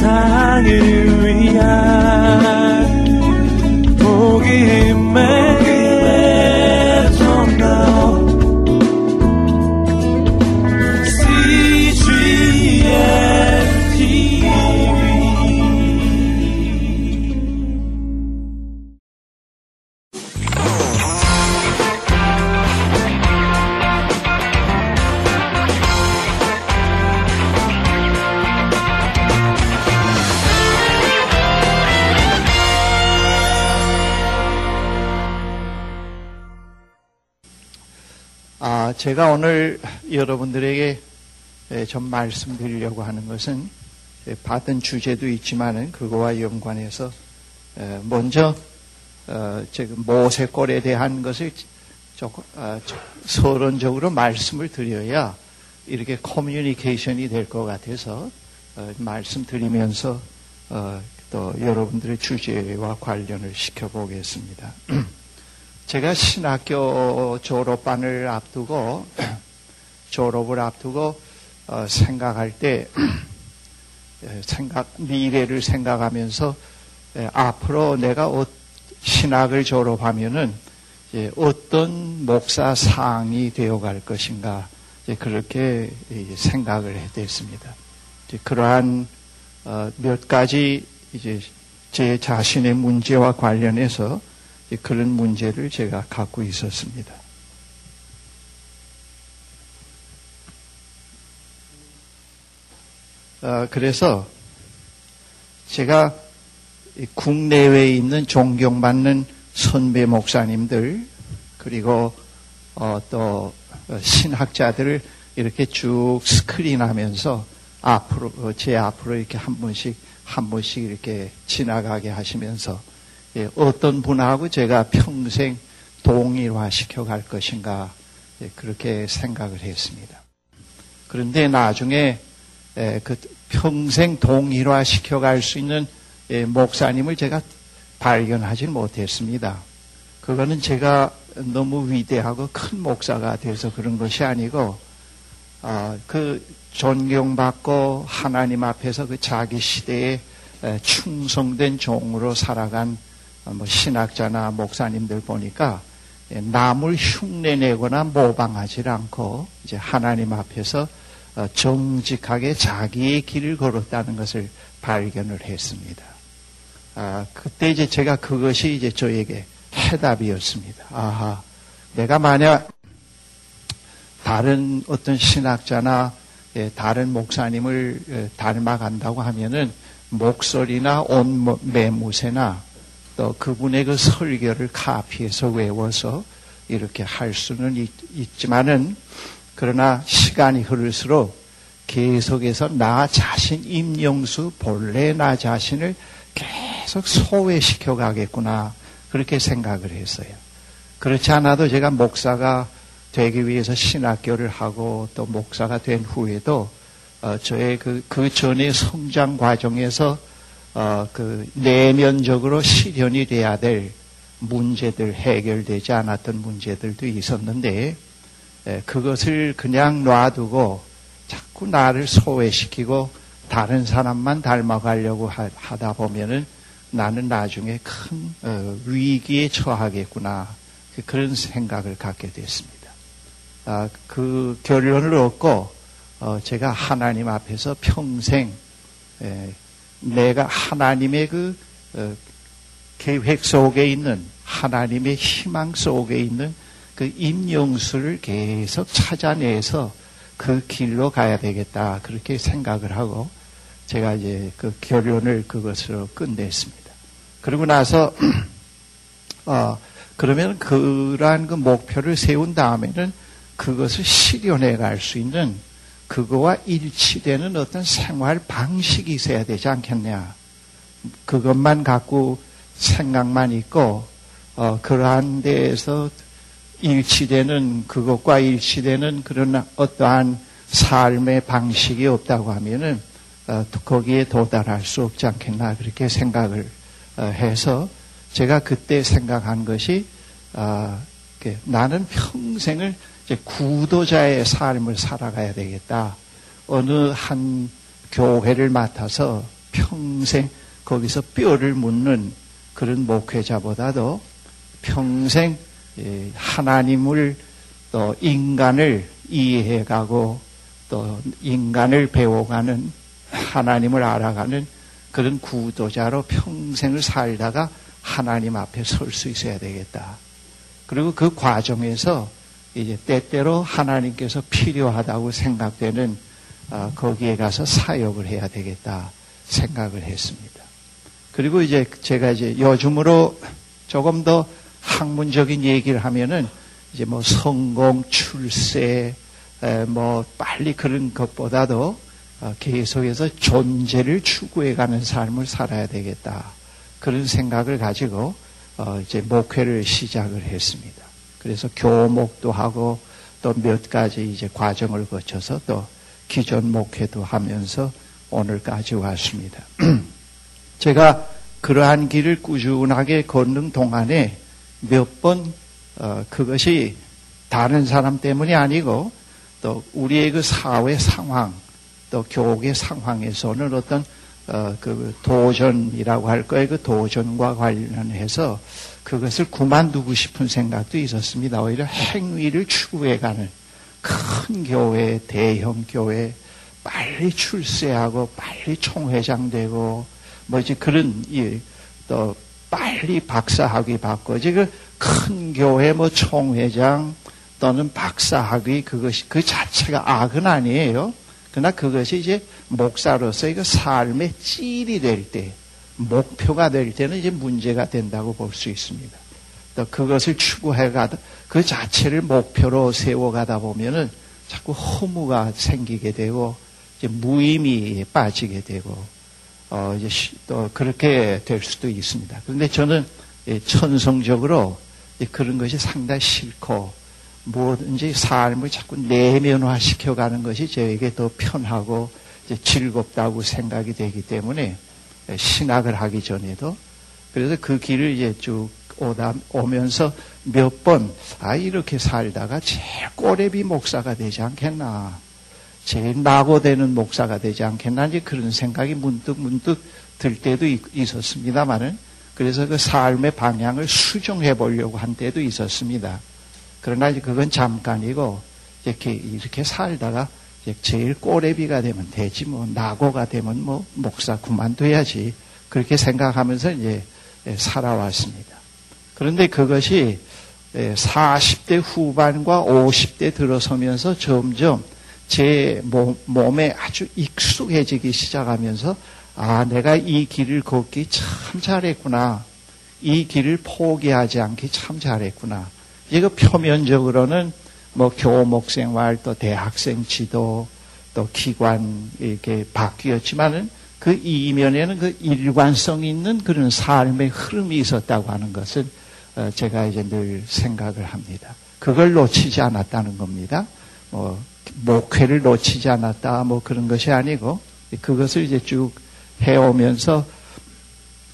세상을 위한 제가 오늘 여러분들에게 좀 말씀드리려고 하는 것은 받은 주제도 있지만은 그거와 연관해서 먼저 어, 지금 모세골에 대한 것을 아, 서론적으로 말씀을 드려야 이렇게 커뮤니케이션이 될 것 같아서 어, 말씀드리면서 어, 또 여러분들의 주제와 관련을 시켜보겠습니다. 제가 신학교 졸업반을 앞두고 졸업을 앞두고 어, 생각할 때 예, 생각 미래를 생각하면서 예, 앞으로 내가 어, 신학을 졸업하면은 예, 어떤 목사 상이 되어갈 것인가 그렇게 생각을 했습니다. 그러한 어, 몇 가지 이제 제 자신의 문제와 관련해서 그런 문제를 제가 갖고 있었습니다. 어, 그래서 제가 국내외에 있는 존경받는 선배 목사님들 그리고 어, 또 신학자들을 이렇게 쭉 스크린하면서 앞으로 어, 제 앞으로 이렇게 한 번씩 한 번씩 이렇게 지나가게 하시면서 예, 어떤 분하고 제가 평생 동일화 시켜 갈 것인가 예, 그렇게 생각을 했습니다. 그런데 나중에 예, 그 평생 동일화 시켜 갈 수 있는 목사님을 제가 발견하지 못했습니다. 그거는 제가 너무 위대하고 큰 목사가 돼서 그런 것이 아니고 아, 그 존경받고 하나님 앞에서 그 자기 시대에 충성된 종으로 살아간 어, 뭐 신학자나 목사님들 보니까 예, 남을 흉내내거나 모방하지 않고 이제 하나님 앞에서 어, 정직하게 자기의 길을 걸었다는 것을 발견을 했습니다. 아, 그때 이제 제가 그것이 이제 저에게 해답이었습니다. 아하, 내가 만약 다른 어떤 신학자나 예, 다른 목사님을 예, 닮아간다고 하면은 목소리나 옷 매무새나 또 그분의 그 설교를 카피해서 외워서 이렇게 할 수는 있, 지만은 그러나 시간이 흐를수록 계속해서 나 자신 임영수 본래 나 자신을 계속 소외시켜 가겠구나 그렇게 생각을 했어요. 그렇지 않아도 제가 목사가 되기 위해서 신학교를 하고 또 목사가 된 후에도 어, 저의 그, 그 전의 성장 과정에서 어, 그 내면적으로 실현이 돼야 될 문제들 해결되지 않았던 문제들도 있었는데 에, 그것을 그냥 놔두고 자꾸 나를 소외시키고 다른 사람만 닮아가려고 하, 다 보면은 나는 나중에 큰 어, 위기에 처하겠구나 그런 생각을 갖게 됐습니다. 아, 그 결론을 얻고 어, 제가 하나님 앞에서 평생 에, 내가 하나님의 그 어, 계획 속에 있는 하나님의 희망 속에 있는 그 임영수를 계속 찾아내서 그 길로 가야 되겠다 그렇게 생각을 하고 제가 이제 그 결론을 그것으로 끝냈습니다. 그리고 나서 어, 그러면 그러한 그 목표를 세운 다음에는 그것을 실현해 갈 수 있는 그거와 일치되는 어떤 생활 방식이 있어야 되지 않겠냐. 그것만 갖고 생각만 있고, 어, 그러한 데에서 일치되는, 그것과 일치되는 그런 어떠한 삶의 방식이 없다고 하면은, 어, 거기에 도달할 수 없지 않겠나. 그렇게 생각을 어, 해서 제가 그때 생각한 것이, 어, 나는 평생을 구도자의 삶을 살아가야 되겠다. 어느 한 교회를 맡아서 평생 거기서 뼈를 묻는 그런 목회자보다도 평생 예, 하나님을 또 인간을 이해해가고 또 인간을 배워가는 하나님을 알아가는 그런 구도자로 평생을 살다가 하나님 앞에 설 수 있어야 되겠다. 그리고 그 과정에서 이제 때때로 하나님께서 필요하다고 생각되는 아, 거기에 가서 사역을 해야 되겠다 생각을 했습니다. 그리고 이제 제가 이제 요즘으로 조금 더 학문적인 얘기를 하면은 이제 뭐 성공, 출세, 뭐 빨리 그런 것보다도 어, 계속해서 존재를 추구해가는 삶을 살아야 되겠다. 그런 생각을 가지고 어, 이제 목회를 시작을 했습니다. 그래서 교목도 하고 또 몇 가지 이제 과정을 거쳐서 또 기존 목회도 하면서 오늘까지 왔습니다. 제가 그러한 길을 꾸준하게 걷는 동안에 몇번 어, 그것이 다른 사람 때문이 아니고 또 우리의 그 사회 상황 또 교육의 상황에서는 어떤 어, 그 도전이라고 할 거예요. 그 도전과 관련해서 그것을 그만두고 싶은 생각도 있었습니다. 오히려 행위를 추구해가는 큰 교회, 대형 교회, 빨리 출세하고 빨리 총회장 되고 뭐지 그런 또 빨리 박사학위 받고 지금 큰 교회 뭐 총회장 또는 박사학위 그것이 그 자체가 악은 아니에요. 그러나 그것이 이제 목사로서의 그 삶의 찔이 될 때, 목표가 될 때는 이제 문제가 된다고 볼 수 있습니다. 또 그것을 추구해 가다, 그 자체를 목표로 세워가다 보면은 자꾸 허무가 생기게 되고, 이제 무의미에 빠지게 되고, 어, 이제 또 그렇게 될 수도 있습니다. 그런데 저는 천성적으로 그런 것이 상당히 싫고 뭐든지 삶을 자꾸 내면화 시켜가는 것이 저에게 더 편하고 즐겁다고 생각이 되기 때문에 신학을 하기 전에도 그래서 그 길을 이제 쭉 오다 오면서 몇 번 아 이렇게 살다가 제일 꼬레비 목사가 되지 않겠나 제일 낙오되는 목사가 되지 않겠나 이제 그런 생각이 문득 문득 들 때도 있었습니다만은 그래서 그 삶의 방향을 수정해 보려고 한 때도 있었습니다. 그러나 그건 잠깐이고 이렇게 이렇게 살다가 제일 꼬레비가 되면 되지 뭐 낙오가 되면 뭐 목사 그만둬야지 그렇게 생각하면서 이제 살아왔습니다. 그런데 그것이 40대 후반과 50대 들어서면서 점점 제 몸에 아주 익숙해지기 시작하면서 아, 내가 이 길을 걷기 참 잘했구나. 이 길을 포기하지 않기 참 잘했구나. 이거 표면적으로는 뭐 교목 생활 또 대학생 지도 또 기관 이렇게 바뀌었지만은 그 이면에는 그 일관성 있는 그런 삶의 흐름이 있었다고 하는 것을 어, 제가 이제 늘 생각을 합니다. 그걸 놓치지 않았다는 겁니다. 뭐 목회를 놓치지 않았다 뭐 그런 것이 아니고 그것을 이제 쭉 해오면서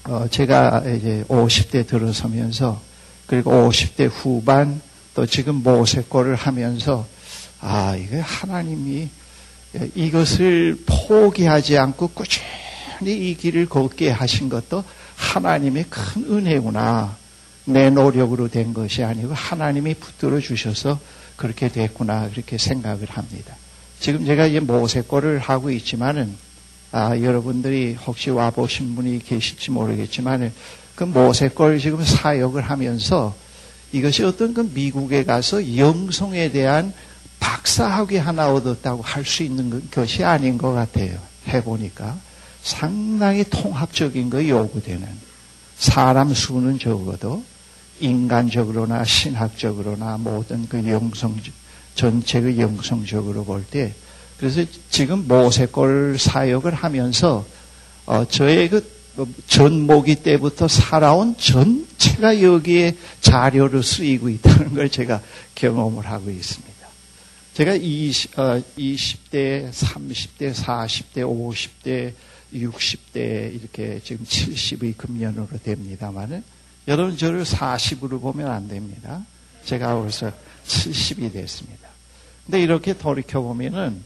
어 제가 이제 50대 들어서면서 그리고 50대 후반 또 지금 모세골을 하면서 아 이게 하나님이 이것을 포기하지 않고 꾸준히 이 길을 걷게 하신 것도 하나님의 큰 은혜구나. 내 노력으로 된 것이 아니고 하나님이 붙들어 주셔서 그렇게 됐구나 그렇게 생각을 합니다. 지금 제가 이제 모세골을 하고 있지만은 아, 여러분들이 혹시 와 보신 분이 계실지 모르겠지만 그 모세골 지금 사역을 하면서 이것이 어떤 그 미국에 가서 영성에 대한 박사학위 하나 얻었다고 할 수 있는 것이 아닌 것 같아요. 해보니까 상당히 통합적인 거 요구되는 사람 수는 적어도 인간적으로나 신학적으로나 모든 그 영성 전체 그 영성적으로 볼 때 그래서 지금 모세골 사역을 하면서 어 저의 그 전모기 때부터 살아온 전체가 여기에 자료로 쓰이고 있다는 걸 제가 경험을 하고 있습니다. 제가 20, 어, 20대, 30대, 40대, 50대, 60대 이렇게 지금 70의 금년으로 됩니다만은 여러분 저를 40으로 보면 안 됩니다. 제가 벌써 70이 됐습니다. 근데 이렇게 돌이켜 보면은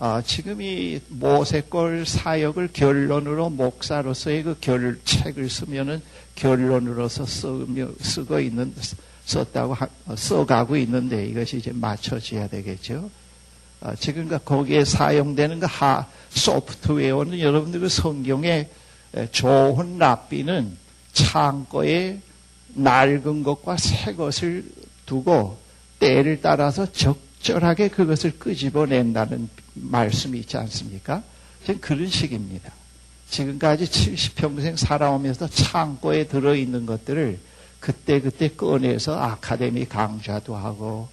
어, 지금 이 모세골 사역을 결론으로 목사로서의 그 결, 책을 쓰면은 결론으로서 쓰며, 쓰고 있는, 썼다고, 하, 써가고 있는데 이것이 이제 맞춰져야 되겠죠. 어, 지금 그 거기에 사용되는 그 하, 소프트웨어는 여러분들 그 성경에 좋은 랍비는 창고에 낡은 것과 새 것을 두고 때를 따라서 적 절하게 그것을 끄집어낸다는 말씀이 있지 않습니까? 지금 그런 식입니다. 지금까지 70평생 살아오면서 창고에 들어있는 것들을 그때그때 꺼내서 아카데미 강좌도 하고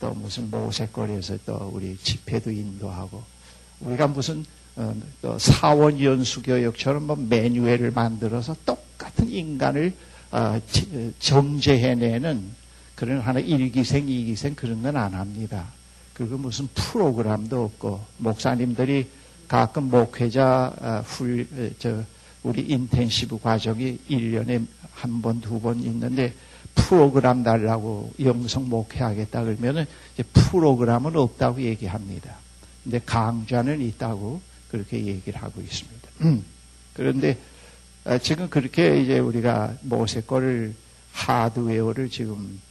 또 무슨 모세거리에서 또 우리 집회도 인도하고 우리가 무슨 어, 또 사원 연수교육처럼 뭐 매뉴얼을 만들어서 똑같은 인간을 어, 정제해내는 그런 하나 일기생, 이기생 그런 건 안 합니다. 그리고 무슨 프로그램도 없고 목사님들이 가끔 목회자 어, 훌, 저, 우리 인텐시브 과정이 1년에 한 번, 두 번 있는데 프로그램 달라고 영성 목회하겠다 그러면은 프로그램은 없다고 얘기합니다. 근데 강좌는 있다고 그렇게 얘기를 하고 있습니다. 음. 그런데 어, 지금 그렇게 이제 우리가 모세 거를 하드웨어를 지금 어,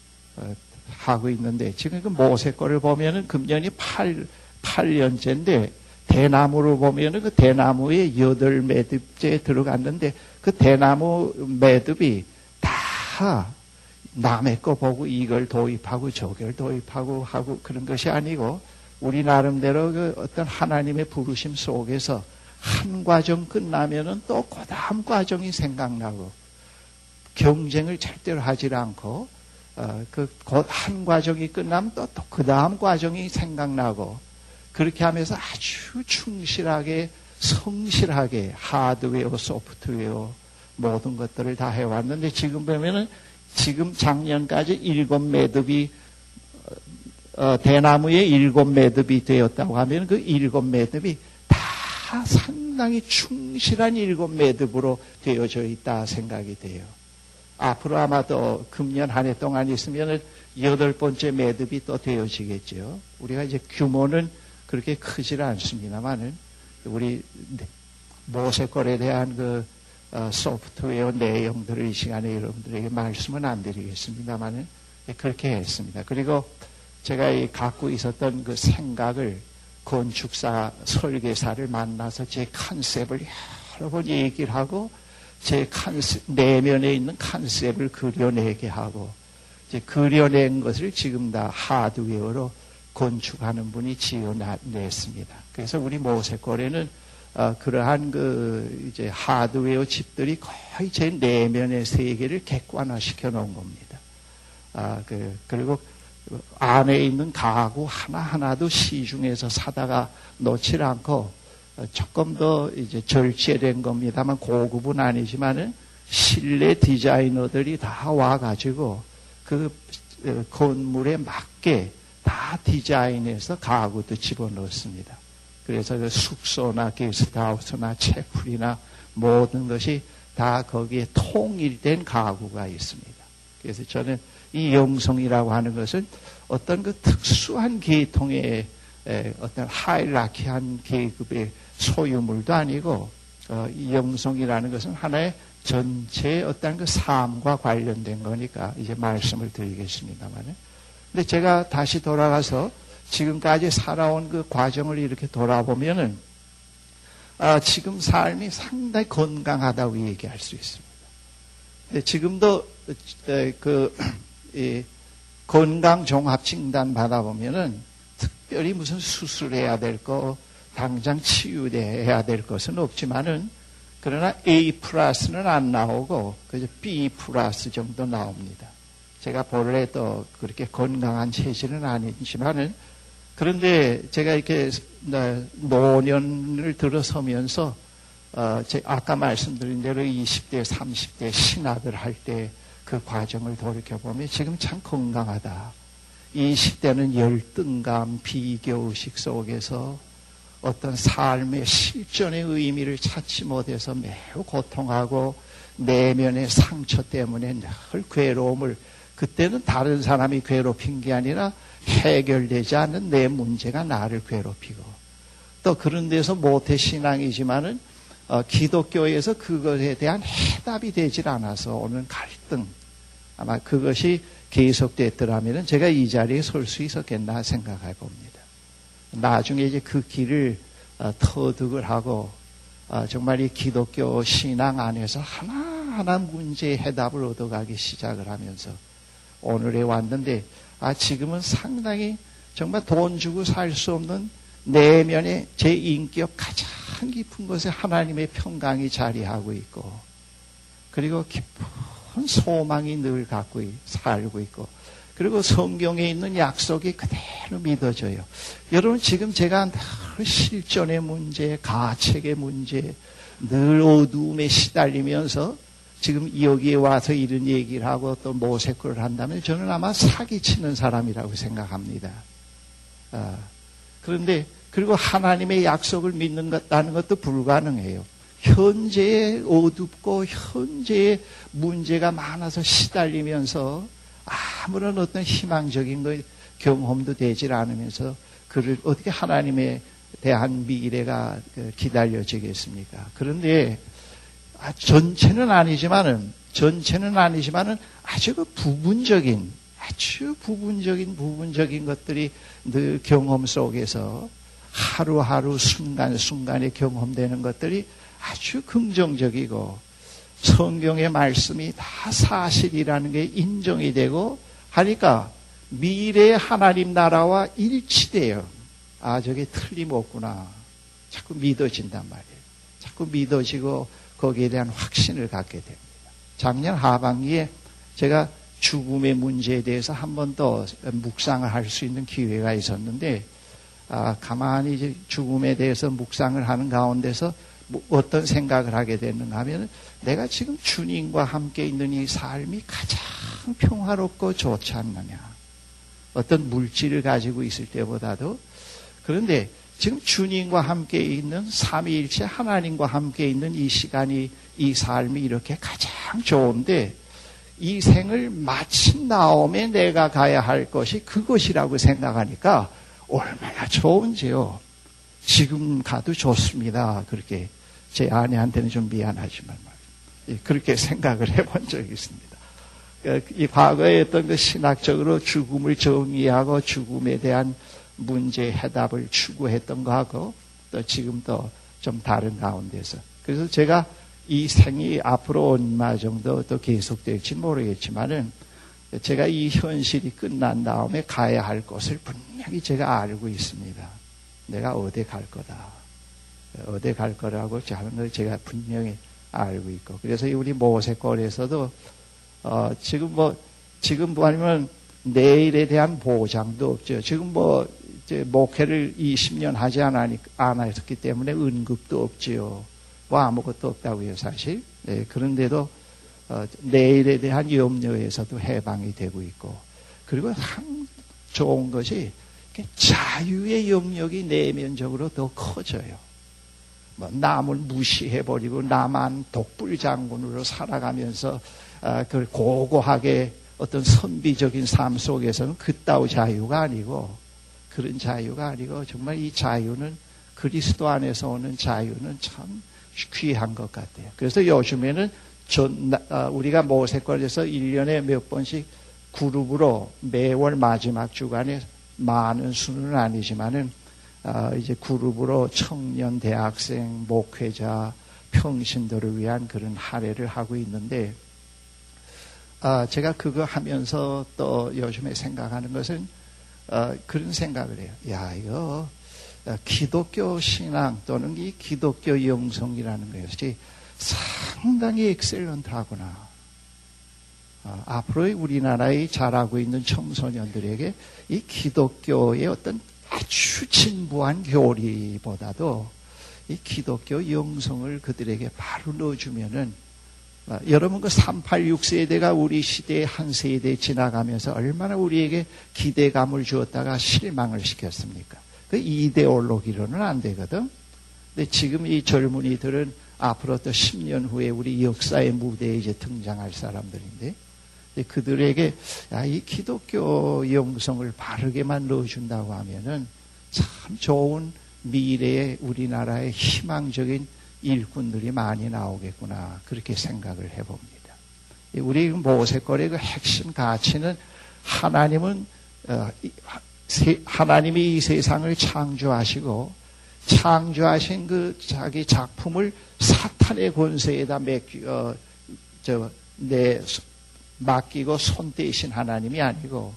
하고 있는데 지금 그 모세 거를 보면은 금년이 8, 8년째인데 대나무를 보면은 그 대나무에 여덟 매듭째 들어갔는데 그 대나무 매듭이 다 남의 거 보고 이걸 도입하고 저걸 도입하고 하고 그런 것이 아니고 우리 나름대로 그 어떤 하나님의 부르심 속에서 한 과정 끝나면은 또 그 다음 과정이 생각나고 경쟁을 절대로 하지 않고 어, 그곧 한 과정이 끝나면 또또그 다음 과정이 생각나고 그렇게 하면서 아주 충실하게 성실하게 하드웨어, 소프트웨어 모든 것들을 다 해왔는데 지금 보면은 지금 작년까지 일곱 매듭이 어, 대나무에 일곱 매듭이 되었다고 하면 그 일곱 매듭이 다 상당히 충실한 일곱 매듭으로 되어져 있다 생각이 돼요. 앞으로 아마도 금년 한 해 동안 있으면 여덟 번째 매듭이 또 되어지겠죠. 우리가 이제 규모는 그렇게 크질 않습니다만은 우리 모세골에 대한 그 어, 소프트웨어 내용들을 이 시간에 여러분들에게 말씀은 안 드리겠습니다만은 그렇게 했습니다. 그리고 제가 이 갖고 있었던 그 생각을 건축사 설계사를 만나서 제 컨셉을 여러 번 얘기를 하고 제 컨셉, 내면에 있는 컨셉을 그려내게 하고 이제 그려낸 것을 지금 다 하드웨어로 건축하는 분이 지어냈습니다. 그래서 우리 모세골에는 어, 그러한 그 이제 하드웨어 집들이 거의 제 내면의 세계를 객관화시켜 놓은 겁니다. 아, 그, 그리고 안에 있는 가구 하나하나도 시중에서 사다가 놓질 않고 어, 조금 더 이제 절제된 겁니다만 고급은 아니지만은 실내 디자이너들이 다 와가지고 그 어, 건물에 맞게 다 디자인해서 가구도 집어넣습니다. 그래서 그 숙소나 게스트하우스나 채플이나 모든 것이 다 거기에 통일된 가구가 있습니다. 그래서 저는 이 영성이라고 하는 것은 어떤 그 특수한 계통의 어떤 하이라키한 계급의 소유물도 아니고 어, 이 영성이라는 것은 하나의 전체의 어떤 그 삶과 관련된 거니까 이제 말씀을 드리겠습니다만. 근데 제가 다시 돌아가서 지금까지 살아온 그 과정을 이렇게 돌아보면은 아, 지금 삶이 상당히 건강하다고 얘기할 수 있습니다. 근데 지금도 그 건강 종합 진단 받아보면은 특별히 무슨 수술해야 될 거, 당장 치유돼야 될 것은 없지만은 그러나 A 플러스는 안 나오고 그저 B 플러스 정도 나옵니다. 제가 본래 또 그렇게 건강한 체질은 아니지만은 그런데 제가 이렇게 노년을 들어서면서 어, 아까 말씀드린 대로 20대, 30대 신학을 할 때 그 과정을 돌이켜보면 지금 참 건강하다. 20대는 열등감, 비교의식 속에서 어떤 삶의 실전의 의미를 찾지 못해서 매우 고통하고 내면의 상처 때문에 늘 괴로움을 그때는 다른 사람이 괴롭힌 게 아니라 해결되지 않는 내 문제가 나를 괴롭히고 또 그런 데서 모태 신앙이지만은 어, 기독교에서 그것에 대한 해답이 되질 않아서 오는 갈등 아마 그것이 계속됐더라면 제가 이 자리에 설 수 있었겠나 생각해 봅니다. 나중에 이제 그 길을 어, 터득을 하고 어, 정말 이 기독교 신앙 안에서 하나하나 문제의 해답을 얻어가기 시작을 하면서 오늘에 왔는데 아 지금은 상당히 정말 돈 주고 살 수 없는 내면의 제 인격 가장 깊은 곳에 하나님의 평강이 자리하고 있고 그리고 깊은 소망이 늘 갖고 살고 있고 그리고 성경에 있는 약속이 그대로 믿어져요. 여러분 지금 제가 늘 실존의 문제, 가책의 문제, 늘 어두움에 시달리면서 지금 여기에 와서 이런 얘기를 하고 또 모세골을 한다면 저는 아마 사기치는 사람이라고 생각합니다. 아, 그런데 그리고 하나님의 약속을 믿는다는 것도 불가능해요. 현재의 어둡고 현재의 문제가 많아서 시달리면서 아무런 어떤 희망적인 거 경험도 되질 않으면서 그를 어떻게 하나님에 대한 미래가 그 기다려지겠습니까? 그런데 아, 전체는 아니지만은 전체는 아니지만은 아주 그 부분적인 아주 부분적인 부분적인 것들이 늘 경험 속에서 하루하루 순간순간에 경험되는 것들이 아주 긍정적이고 성경의 말씀이 다 사실이라는 게 인정이 되고 하니까 미래 하나님 나라와 일치돼요. 아, 저게 틀림없구나. 자꾸 믿어진단 말이에요. 자꾸 믿어지고 거기에 대한 확신을 갖게 됩니다. 작년 하반기에 제가 죽음의 문제에 대해서 한 번 더 묵상을 할 수 있는 기회가 있었는데, 아, 가만히 죽음에 대해서 묵상을 하는 가운데서 뭐 어떤 생각을 하게 됐는가 하면 내가 지금 주님과 함께 있는 이 삶이 가장 평화롭고 좋지 않느냐. 어떤 물질을 가지고 있을 때보다도 그런데 지금 주님과 함께 있는 삼위일체 하나님과 함께 있는 이 시간이 이 삶이 이렇게 가장 좋은데 이 생을 마친 다음에 내가 가야 할 것이 그것이라고 생각하니까 얼마나 좋은지요. 지금 가도 좋습니다. 그렇게 제 아내한테는 좀 미안하지만 예, 그렇게 생각을 해본 적이 있습니다. 그, 이 과거에 어떤 그 신학적으로 죽음을 정의하고 죽음에 대한 문제 해답을 추구했던 거하고 또 지금도 좀 다른 가운데서 그래서 제가 이 생이 앞으로 얼마 정도 또 계속될지 모르겠지만은 제가 이 현실이 끝난 다음에 가야 할 곳을 분명히 제가 알고 있습니다. 내가 어디 갈 거다. 어디 갈 거라고 하는 걸 제가 분명히 알고 있고. 그래서 우리 모세골에서도, 어, 지금 뭐, 지금 뭐 아니면 내일에 대한 보장도 없죠. 지금 뭐, 이제 목회를 20년 하지 않았기 때문에 은급도 없지요. 뭐 아무것도 없다고요, 사실. 네, 그런데도 어, 내일에 대한 염려에서도 해방이 되고 있고, 그리고 참 좋은 것이 자유의 영역이 내면적으로 더 커져요. 뭐 남을 무시해버리고 나만 독불 장군으로 살아가면서 어, 그 고고하게 어떤 선비적인 삶 속에서는 그따위 자유가 아니고 그런 자유가 아니고 정말 이 자유는 그리스도 안에서 오는 자유는 참 귀한 것 같아요. 그래서 요즘에는 전, 어, 우리가 모세권에서 1년에 몇 번씩 그룹으로 매월 마지막 주간에 많은 수는 아니지만은 어, 이제 그룹으로 청년, 대학생, 목회자, 평신도를 위한 그런 할애를 하고 있는데 어, 제가 그거 하면서 또 요즘에 생각하는 것은 그런 생각을 해요. 야 이거 기독교 신앙 또는 이 기독교 영성이라는 것이 상당히 엑셀런트하구나. 어, 앞으로 우리나라에 자라고 있는 청소년들에게 이 기독교의 어떤 아주 진부한 교리보다도 이 기독교 영성을 그들에게 바로 넣어주면은 어, 여러분 그 386 세대가 우리 시대의 한 세대 지나가면서 얼마나 우리에게 기대감을 주었다가 실망을 시켰습니까? 그 이데올로기로는 안 되거든. 근데 지금 이 젊은이들은 앞으로 또 10년 후에 우리 역사의 무대에 이제 등장할 사람들인데 그들에게 야, 이 기독교 영성을 바르게만 넣어준다고 하면은 참 좋은 미래의 우리나라의 희망적인 일꾼들이 많이 나오겠구나 그렇게 생각을 해봅니다. 우리 모세거리의 그 핵심 가치는 하나님은 어, 하나님이 이 세상을 창조하시고 창조하신 그 자기 작품을 사탄의 권세에다 맡기, 어, 저, 내, 맡기고 손대신 하나님이 아니고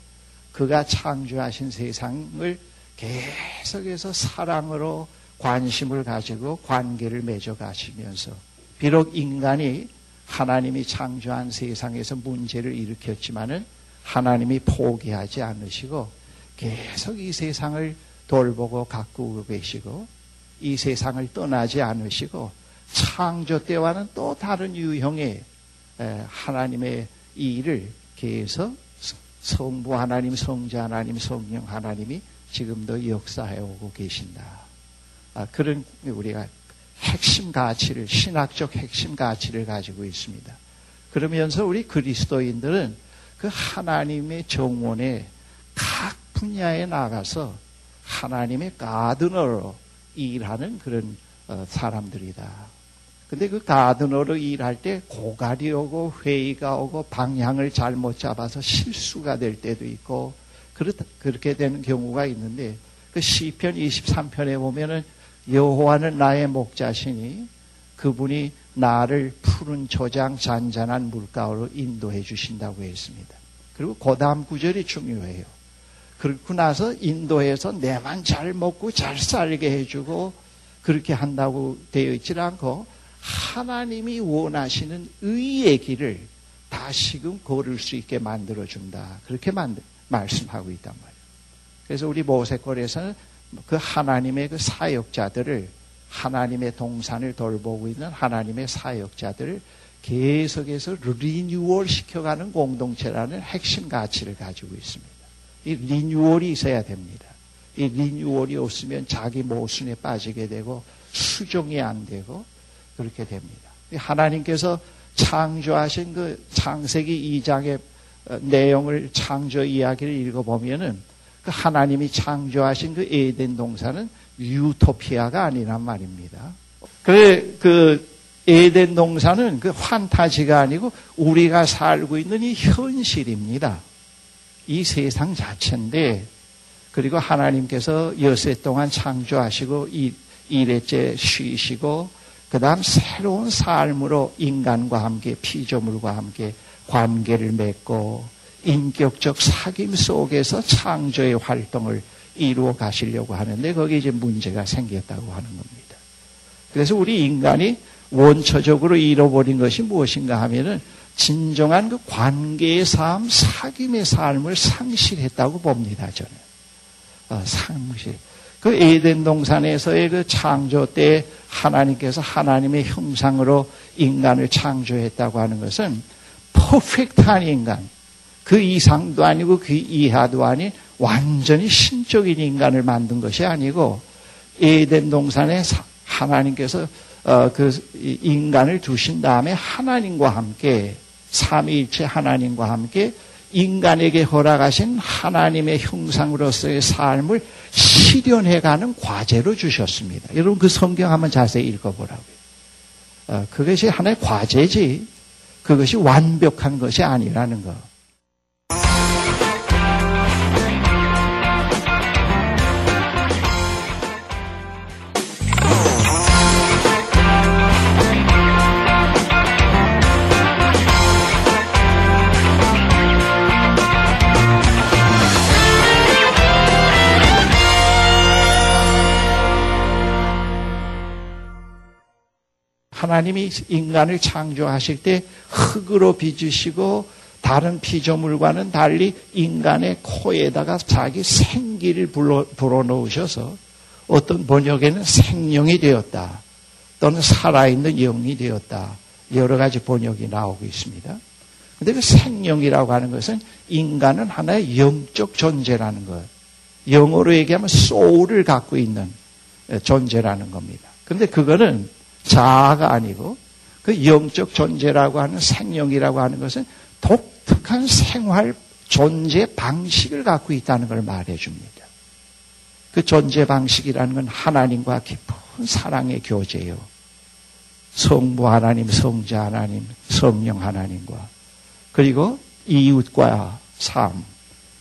그가 창조하신 세상을 계속해서 사랑으로 관심을 가지고 관계를 맺어 가시면서 비록 인간이 하나님이 창조한 세상에서 문제를 일으켰지만은 하나님이 포기하지 않으시고 계속 이 세상을 돌보고 가꾸고 계시고 이 세상을 떠나지 않으시고 창조 때와는 또 다른 유형의 하나님의 일을 계속 성부 하나님, 성자 하나님, 성령 하나님이 지금도 역사해 오고 계신다. 아, 그런 우리가 핵심 가치를, 신학적 핵심 가치를 가지고 있습니다. 그러면서 우리 그리스도인들은 그 하나님의 정원에 각 분야에 나가서 하나님의 가드너로 일하는 그런 어, 사람들이다. 근데 그 가드너로 일할 때 고갈이 오고 회의가 오고 방향을 잘못 잡아서 실수가 될 때도 있고 그렇게 되는 경우가 있는데 그 시편 23편에 보면은 여호와는 나의 목자시니 그분이 나를 푸른 조장 잔잔한 물가로 인도해 주신다고 했습니다. 그리고 고다음 구절이 중요해요. 그렇고 나서 인도해서 내만 잘 먹고 잘 살게 해주고 그렇게 한다고 되어 있지 않고 하나님이 원하시는 의의 길을 다시금 걸을 수 있게 만들어 준다. 그렇게 만들, 말씀하고 있단 말이에요. 그래서 우리 모세골에서는 그 하나님의 그 사역자들을 하나님의 동산을 돌보고 있는 하나님의 사역자들을 계속해서 리뉴얼 시켜가는 공동체라는 핵심 가치를 가지고 있습니다. 이 리뉴얼이 있어야 됩니다. 이 리뉴얼이 없으면 자기 모순에 빠지게 되고 수정이 안 되고 그렇게 됩니다. 하나님께서 창조하신 그 창세기 2장의 어, 내용을 창조 이야기를 읽어보면은 그 하나님이 창조하신 그 에덴 동산은 유토피아가 아니란 말입니다. 그래, 그 에덴 동산은 그 환타지가 아니고 우리가 살고 있는 이 현실입니다. 이 세상 자체인데 그리고 하나님께서 여세 동안 창조하시고 일일째 쉬시고 그 다음 새로운 삶으로 인간과 함께 피조물과 함께 관계를 맺고 인격적 사귐 속에서 창조의 활동을 이루어 가시려고 하는데 거기에 이제 문제가 생겼다고 하는 겁니다. 그래서 우리 인간이 원초적으로 잃어버린 것이 무엇인가 하면은 진정한 그 관계의 삶, 사귐의 삶을 상실했다고 봅니다, 저는. 어, 상실. 그 에덴 동산에서의 그 창조 때 하나님께서 하나님의 형상으로 인간을 창조했다고 하는 것은 퍼펙트한 인간, 그 이상도 아니고 그 이하도 아닌 완전히 신적인 인간을 만든 것이 아니고 에덴 동산에 하나님께서 어, 그 인간을 두신 다음에 하나님과 함께 삼위일체 하나님과 함께 인간에게 허락하신 하나님의 형상으로서의 삶을 실현해가는 과제로 주셨습니다. 여러분 그 성경 한번 자세히 읽어보라고요. 어, 그것이 하나의 과제지 그것이 완벽한 것이 아니라는 것. 하나님이 인간을 창조하실 때 흙으로 빚으시고 다른 피조물과는 달리 인간의 코에다가 자기 생기를 불어, 불어넣으셔서 어떤 번역에는 생명이 되었다. 또는 살아있는 영이 되었다. 여러 가지 번역이 나오고 있습니다. 근데 그 생명이라고 하는 것은 인간은 하나의 영적 존재라는 것. 영어로 얘기하면 소울을 갖고 있는 존재라는 겁니다. 근데 그거는 자아가 아니고 그 영적 존재라고 하는 생명이라고 하는 것은 독특한 생활 존재 방식을 갖고 있다는 걸 말해 줍니다. 그 존재 방식이라는 건 하나님과 깊은 사랑의 교제요. 성부 하나님, 성자 하나님, 성령 하나님과 그리고 이웃과 삶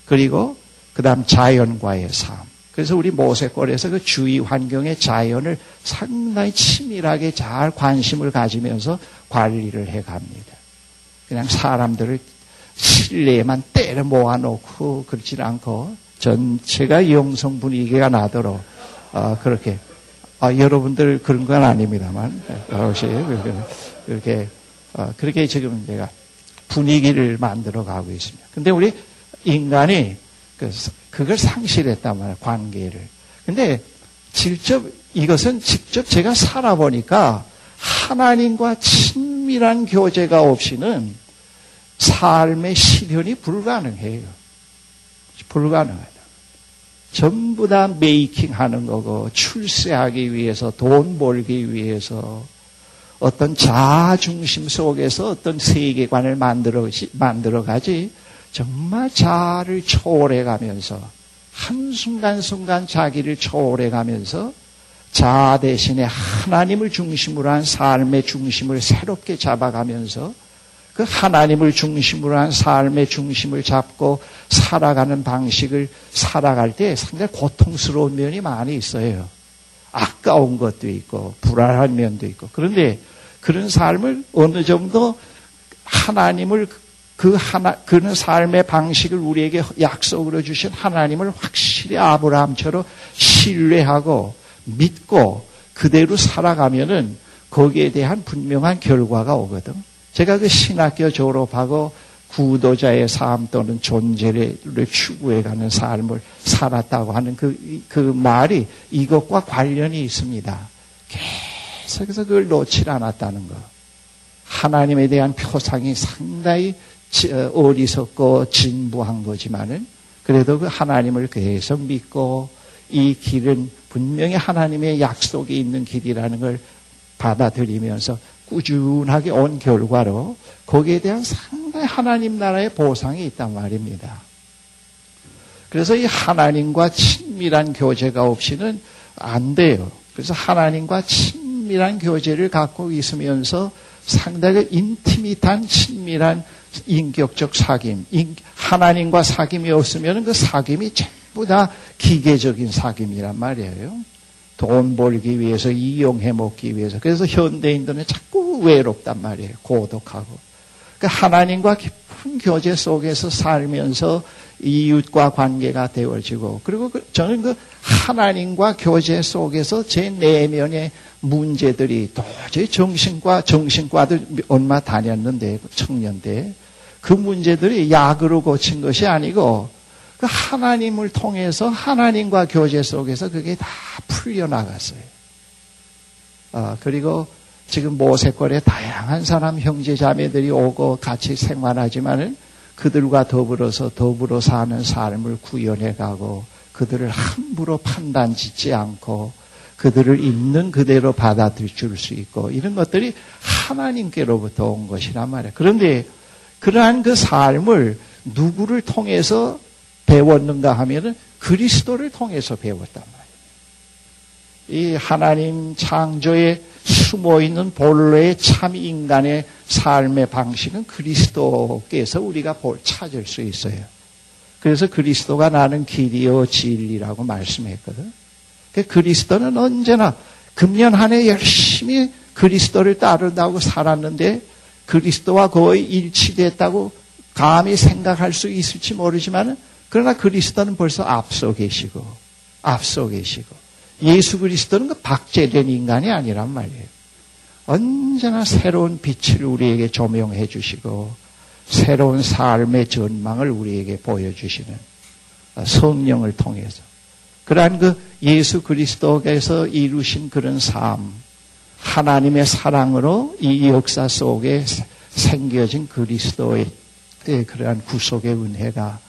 그리고 그다음 자연과의 삶. 그래서 우리 모세골에서 그 주위 환경의 자연을 상당히 치밀하게 잘 관심을 가지면서 관리를 해 갑니다. 그냥 사람들을 실내에만 때려 모아놓고 그렇지 않고 전체가 영성 분위기가 나도록 어, 그렇게 아, 여러분들 그런 건 아닙니다만 그것이 그렇게 어, 그렇게 지금 내가 분위기를 만들어 가고 있습니다. 근데 우리 인간이 그, 그걸 상실했단 말이에요 관계를. 근데 직접 이것은 직접 제가 살아보니까 하나님과 친밀한 교제가 없이는 삶의 실현이 불가능해요. 불가능하다. 전부 다 메이킹 하는 거고, 출세하기 위해서, 돈 벌기 위해서, 어떤 자중심 속에서 어떤 세계관을 만들어, 만들어 가지, 정말 자를 초월해 가면서, 한순간순간 자기를 초월해 가면서, 자 대신에 하나님을 중심으로 한 삶의 중심을 새롭게 잡아가면서, 그 하나님을 중심으로 한 삶의 중심을 잡고 살아가는 방식을 살아갈 때 상당히 고통스러운 면이 많이 있어요. 아까운 것도 있고 불안한 면도 있고 그런데 그런 삶을 어느 정도 하나님을 그 하나 그런 삶의 방식을 우리에게 약속으로 주신 하나님을 확실히 아브라함처럼 신뢰하고 믿고 그대로 살아가면은 거기에 대한 분명한 결과가 오거든. 제가 그 신학교 졸업하고 구도자의 삶 또는 존재를 추구해가는 삶을 살았다고 하는 그, 그 말이 이것과 관련이 있습니다. 계속해서 그걸 놓지 않았다는 거. 하나님에 대한 표상이 상당히 어, 어리석고 진부한 거지만은 그래도 그 하나님을 계속 믿고 이 길은 분명히 하나님의 약속이 있는 길이라는 걸 받아들이면서 꾸준하게 온 결과로 거기에 대한 상당히 하나님 나라의 보상이 있단 말입니다. 그래서 이 하나님과 친밀한 교제가 없이는 안 돼요. 그래서 하나님과 친밀한 교제를 갖고 있으면서 상당히 인티밋한 친밀한 인격적 사귐, 하나님과 사귐이 없으면 그 사귐이 전부 다 기계적인 사귐이란 말이에요. 돈 벌기 위해서 이용해 먹기 위해서 그래서 현대인들은 자꾸 외롭단 말이에요. 고독하고. 그 하나님과 깊은 교제 속에서 살면서 이웃과 관계가 되어지고 그리고 그 저는 그 하나님과 교제 속에서 제 내면의 문제들이 도저히 정신과 정신과들 얼마 다녔는데 청년 때그 문제들이 약으로 고친 것이 아니고 그 하나님을 통해서 하나님과 교제 속에서 그게 다 풀려 나갔어요. 아, 그리고 지금 모세골에 다양한 사람 형제 자매들이 오고 같이 생활하지만은 그들과 더불어서 더불어 사는 삶을 구현해 가고 그들을 함부로 판단 짓지 않고 그들을 있는 그대로 받아들일 수 있고 이런 것들이 하나님께로부터 온 것이란 말이에요. 그런데 그러한 그 삶을 누구를 통해서 배웠는가 하면은 그리스도를 통해서 배웠단 말이에요. 이 하나님 창조에 숨어 있는 본래의 참 인간의 삶의 방식은 그리스도께서 우리가 찾을 수 있어요. 그래서 그리스도가 나는 길이요 진리라고 말씀했거든. 그 그리스도는 언제나 금년 한 해 열심히 그리스도를 따른다고 살았는데 그리스도와 거의 일치됐다고 감히 생각할 수 있을지 모르지만 그러나 그리스도는 벌써 앞서 계시고 앞서 계시고 예수 그리스도는 그 박제된 인간이 아니란 말이에요. 언제나 새로운 빛을 우리에게 조명해 주시고 새로운 삶의 전망을 우리에게 보여주시는 성령을 통해서 그러한 그 예수 그리스도께서 이루신 그런 삶 하나님의 사랑으로 이 역사 속에 생겨진 그리스도의 그러한 구속의 은혜가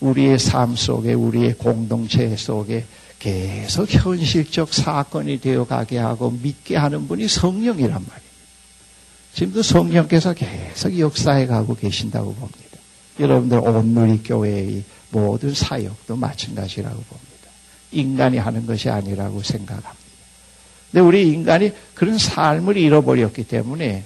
우리의 삶 속에 우리의 공동체 속에 계속 현실적 사건이 되어 가게 하고 믿게 하는 분이 성령이란 말이에요. 지금도 성령께서 계속 역사해 가고 계신다고 봅니다. 여러분들 온누리 교회의 모든 사역도 마찬가지라고 봅니다. 인간이 하는 것이 아니라고 생각합니다. 근데 우리 인간이 그런 삶을 잃어버렸기 때문에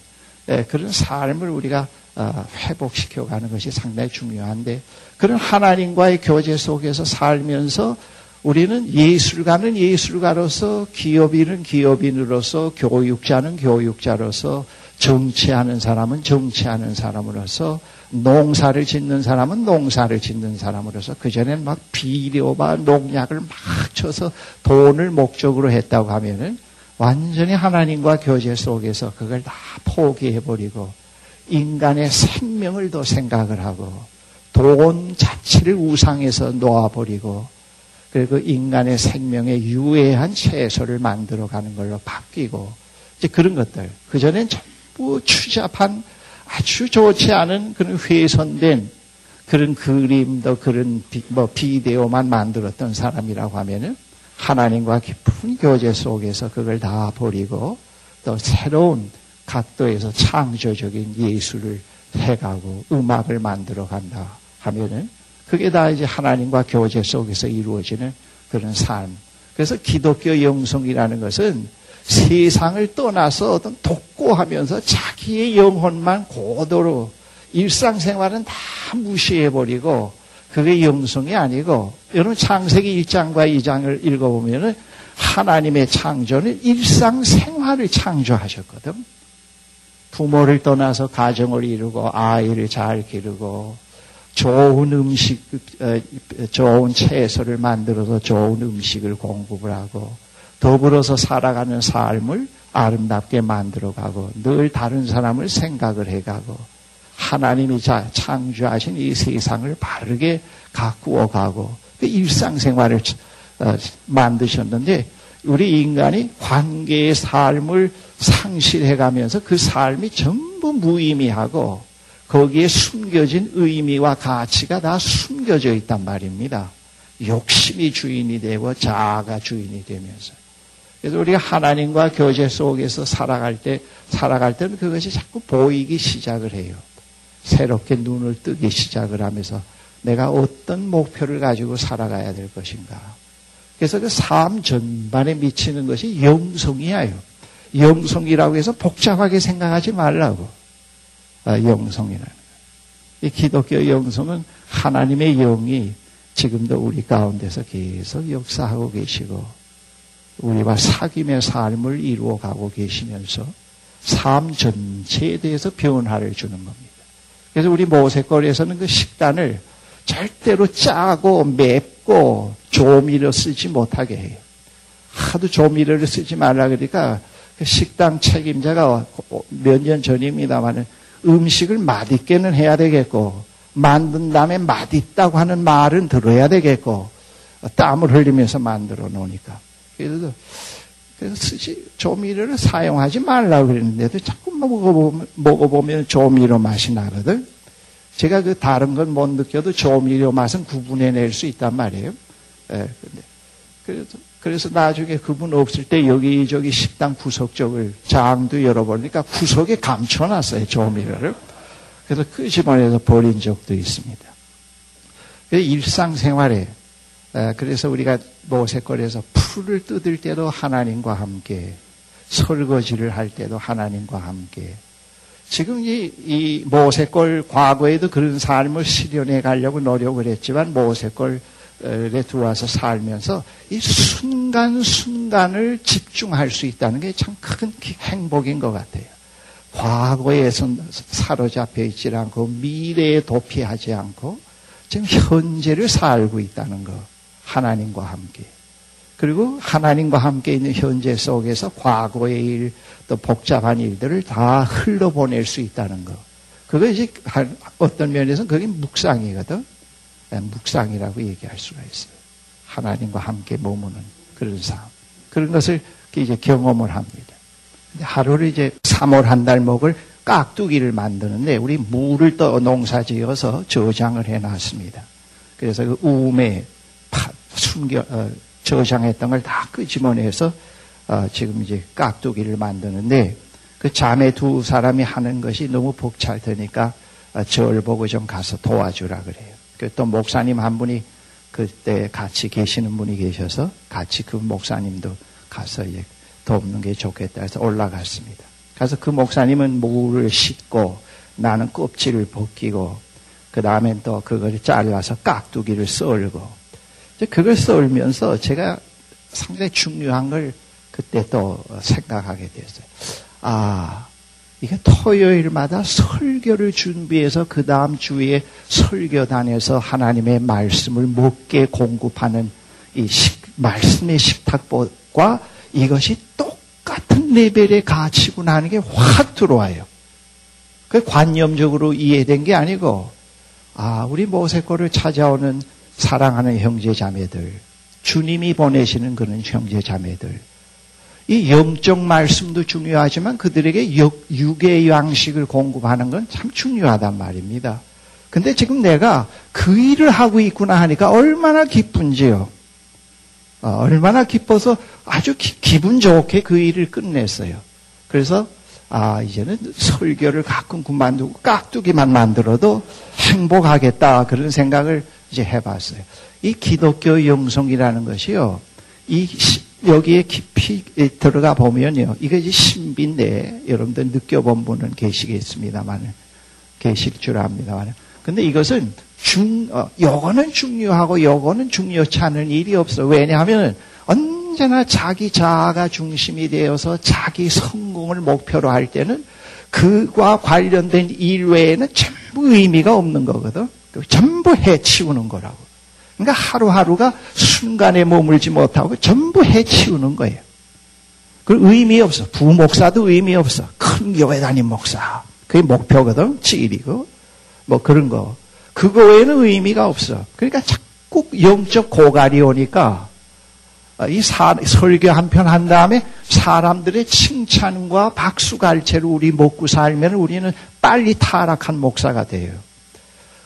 예, 그런 삶을 우리가 어, 회복시켜 가는 것이 상당히 중요한데 그런 하나님과의 교제 속에서 살면서 우리는 예술가는 예술가로서 기업인은 기업인으로서 교육자는 교육자로서 정치하는 사람은 정치하는 사람으로서 농사를 짓는 사람은 농사를 짓는 사람으로서 그전엔 막 비료와 농약을 막 쳐서 돈을 목적으로 했다고 하면은 완전히 하나님과 교제 속에서 그걸 다 포기해버리고 인간의 생명을 더 생각을 하고 돈 자체를 우상에서 놓아버리고 그리고 인간의 생명에 유해한 채소를 만들어 가는 걸로 바뀌고 이제 그런 것들. 그전엔 전부 추잡한 아주 좋지 않은 그런 훼손된 그런 그림도 그런 비, 뭐 비디오만 만들었던 사람이라고 하면은 하나님과 깊은 교제 속에서 그걸 다 버리고 또 새로운 각도에서 창조적인 예술을 해가고 음악을 만들어 간다 하면은 그게 다 이제 하나님과 교제 속에서 이루어지는 그런 삶. 그래서 기독교 영성이라는 것은 세상을 떠나서 어떤 독고하면서 자기의 영혼만 고도로 일상생활은 다 무시해버리고 그게 영성이 아니고 여러분 창세기 1장과 2장을 읽어보면은 하나님의 창조는 일상생활을 창조하셨거든. 부모를 떠나서 가정을 이루고 아이를 잘 기르고 좋은 음식, 어, 좋은 채소를 만들어서 좋은 음식을 공급을 하고 더불어서 살아가는 삶을 아름답게 만들어가고 늘 다른 사람을 생각을 해가고 하나님이 창조하신 이 세상을 바르게 가꾸어 가고 그 일상생활을 어, 만드셨는데 우리 인간이 관계의 삶을 상실해 가면서 그 삶이 전부 무의미하고 거기에 숨겨진 의미와 가치가 다 숨겨져 있단 말입니다. 욕심이 주인이 되고 자아가 주인이 되면서. 그래서 우리가 하나님과 교제 속에서 살아갈 때, 살아갈 때는 그것이 자꾸 보이기 시작을 해요. 새롭게 눈을 뜨기 시작을 하면서 내가 어떤 목표를 가지고 살아가야 될 것인가. 그래서 그 삶 전반에 미치는 것이 영성이에요. 영성이라고 해서 복잡하게 생각하지 말라고. 아, 영성이라는. 이 기독교 영성은 하나님의 영이 지금도 우리 가운데서 계속 역사하고 계시고 우리와 사귐의 삶을 이루어 가고 계시면서 삶 전체에 대해서 변화를 주는 겁니다. 그래서 우리 모세거리에서는 그 식단을 절대로 짜고 맵고 조미료 쓰지 못하게 해요. 하도 조미료를 쓰지 말라 그러니까 그 식당 책임자가 몇 년 전입니다만은 음식을 맛있게는 해야 되겠고 만든 다음에 맛있다고 하는 말은 들어야 되겠고 땀을 흘리면서 만들어 놓으니까 그래서 그래서 쓰지 조미료를 사용하지 말라고 그랬는데도 자꾸 먹어보면, 먹어보면 조미료 맛이 나거든. 제가 그 다른 건 못 느껴도 조미료 맛은 구분해낼 수 있단 말이에요. 예, 근데 그래서 그래서 나중에 그분 없을 때 여기저기 식당 구석 쪽을 장도 열어보니까 구석에 감춰놨어요, 조미료를. 그래서 그 집안에서 버린 적도 있습니다. 일상생활에, 그래서 우리가 모세거리에서 풀을 뜯을 때도 하나님과 함께, 설거지를 할 때도 하나님과 함께, 지금 이, 이 모세골 과거에도 그런 삶을 실현해 가려고 노력을 했지만 모세골 에 들어와서 살면서 이 순간순간을 집중할 수 있다는 게 참 큰 행복인 것 같아요. 과거에서 사로잡혀 있지 않고 미래에 도피하지 않고 지금 현재를 살고 있다는 것. 하나님과 함께. 그리고 하나님과 함께 있는 현재 속에서 과거의 일, 또 복잡한 일들을 다 흘러보낼 수 있다는 것. 그것이 어떤 면에서는 그게 묵상이거든. 예, 묵상이라고 얘기할 수가 있어요. 하나님과 함께 머무는 그런 삶. 그런 것을 이제 경험을 합니다. 하루를 이제 3월 한 달 먹을 깍두기를 만드는데 우리 물을 떠 농사 지어서 저장을 해 놨습니다. 그래서 그 우음에 숨겨, 어, 저장했던 걸 다 끄집어내서 어, 지금 이제 깍두기를 만드는데 그 자매 두 사람이 하는 것이 너무 벅찰 테니까 어, 절 보고 좀 가서 도와주라 그래요. 그또 목사님 한 분이 그때 같이 계시는 분이 계셔서 같이 그 목사님도 가서 이제 돕는 게 좋겠다 해서 올라갔습니다. 가서 그 목사님은 물을 씻고 나는 껍질을 벗기고 그 다음엔 또 그걸 잘라서 깍두기를 썰고 그걸 썰면서 제가 상당히 중요한 걸 그때 또 생각하게 됐어요. 아, 이게 토요일마다 설교를 준비해서 그 다음 주에 설교단에서 하나님의 말씀을 먹게 공급하는 이 식, 말씀의 식탁과 이것이 똑같은 레벨의 가치구나 하는 게 확 들어와요. 그 관념적으로 이해된 게 아니고, 아, 우리 모세골을 찾아오는 사랑하는 형제 자매들, 주님이 보내시는 그런 형제 자매들, 이 영적 말씀도 중요하지만 그들에게 육의 양식을 공급하는 건 참 중요하단 말입니다. 근데 지금 내가 그 일을 하고 있구나 하니까 얼마나 기쁜지요. 어, 얼마나 기뻐서 아주 기, 분 좋게 그 일을 끝냈어요. 그래서 아 이제는 설교를 가끔 그만두고 깍두기만 만들어도 행복하겠다 그런 생각을 이제 해봤어요. 이 기독교 영성이라는 것이요. 이 여기에 깊이 들어가 보면요. 이것이 신비인데 여러분들 느껴본 분은 계시겠습니다만 계실 줄 압니다만 근데 이것은 중, 어, 요거는 중요하고 요거는 중요치 않은 일이 없어. 왜냐하면 언제나 자기 자아가 중심이 되어서 자기 성공을 목표로 할 때는 그와 관련된 일 외에는 전부 의미가 없는 거거든. 전부 해치우는 거라고. 그러니까 하루하루가 순간에 머물지 못하고 전부 해치우는 거예요. 그 의미 없어. 부목사도 의미 없어. 큰 교회 다닌 목사. 그게 목표거든. 찌리고. 뭐 그런 거. 그거 외에는 의미가 없어. 그러니까 자꾸 영적 고갈이 오니까 이 사, 설교 한 편 한 다음에 사람들의 칭찬과 박수갈채로 우리 먹고 살면 우리는 빨리 타락한 목사가 돼요.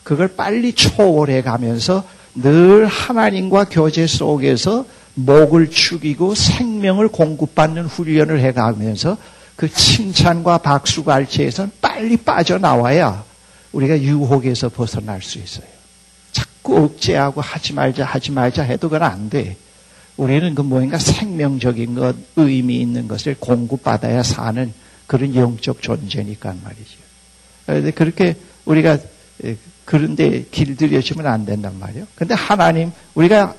그걸 빨리 초월해 가면서 늘 하나님과 교제 속에서 목을 축이고 생명을 공급받는 훈련을 해 가면서 그 칭찬과 박수갈채에서 빨리 빠져나와야 우리가 유혹에서 벗어날 수 있어요. 자꾸 억제하고 하지 말자 하지 말자 해도 그건 안 돼. 우리는 그 뭔가 생명적인 것, 의미 있는 것을 공급받아야 사는 그런 영적 존재니까 말이죠. 그런데 그렇게 우리가 그런데 길들여지면 안 된단 말이에요. 근데 하나님, 우리가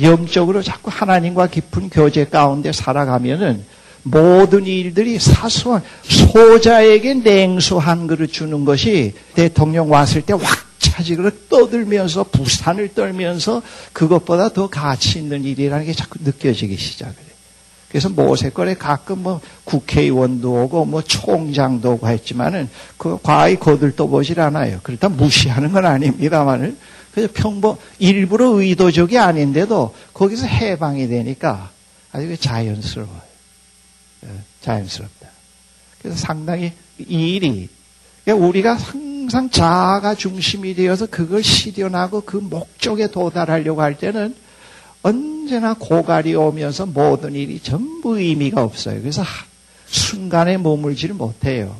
영적으로 자꾸 하나님과 깊은 교제 가운데 살아가면은 모든 일들이 사소한 소자에게 냉수 한 그릇 주는 것이 대통령 왔을 때 왁차지그로 떠들면서 부산을 떨면서 그것보다 더 가치 있는 일이라는 게 자꾸 느껴지기 시작해요. 그래서 모세거래 가끔 뭐 국회의원도 오고 뭐 총장도 오고 했지만은 그 과히 거들떠 보질 않아요. 그렇다 무시하는 건 아닙니다만은 그래서 평범 일부러 의도적이 아닌데도 거기서 해방이 되니까 아주 자연스러워요. 예, 자연스럽다. 그래서 상당히 이 일이 그러니까 우리가 항상 자아가 중심이 되어서 그걸 실현하고 그 목적에 도달하려고 할 때는 언제나 고갈이 오면서 모든 일이 전부 의미가 없어요. 그래서 순간에 머물지를 못해요.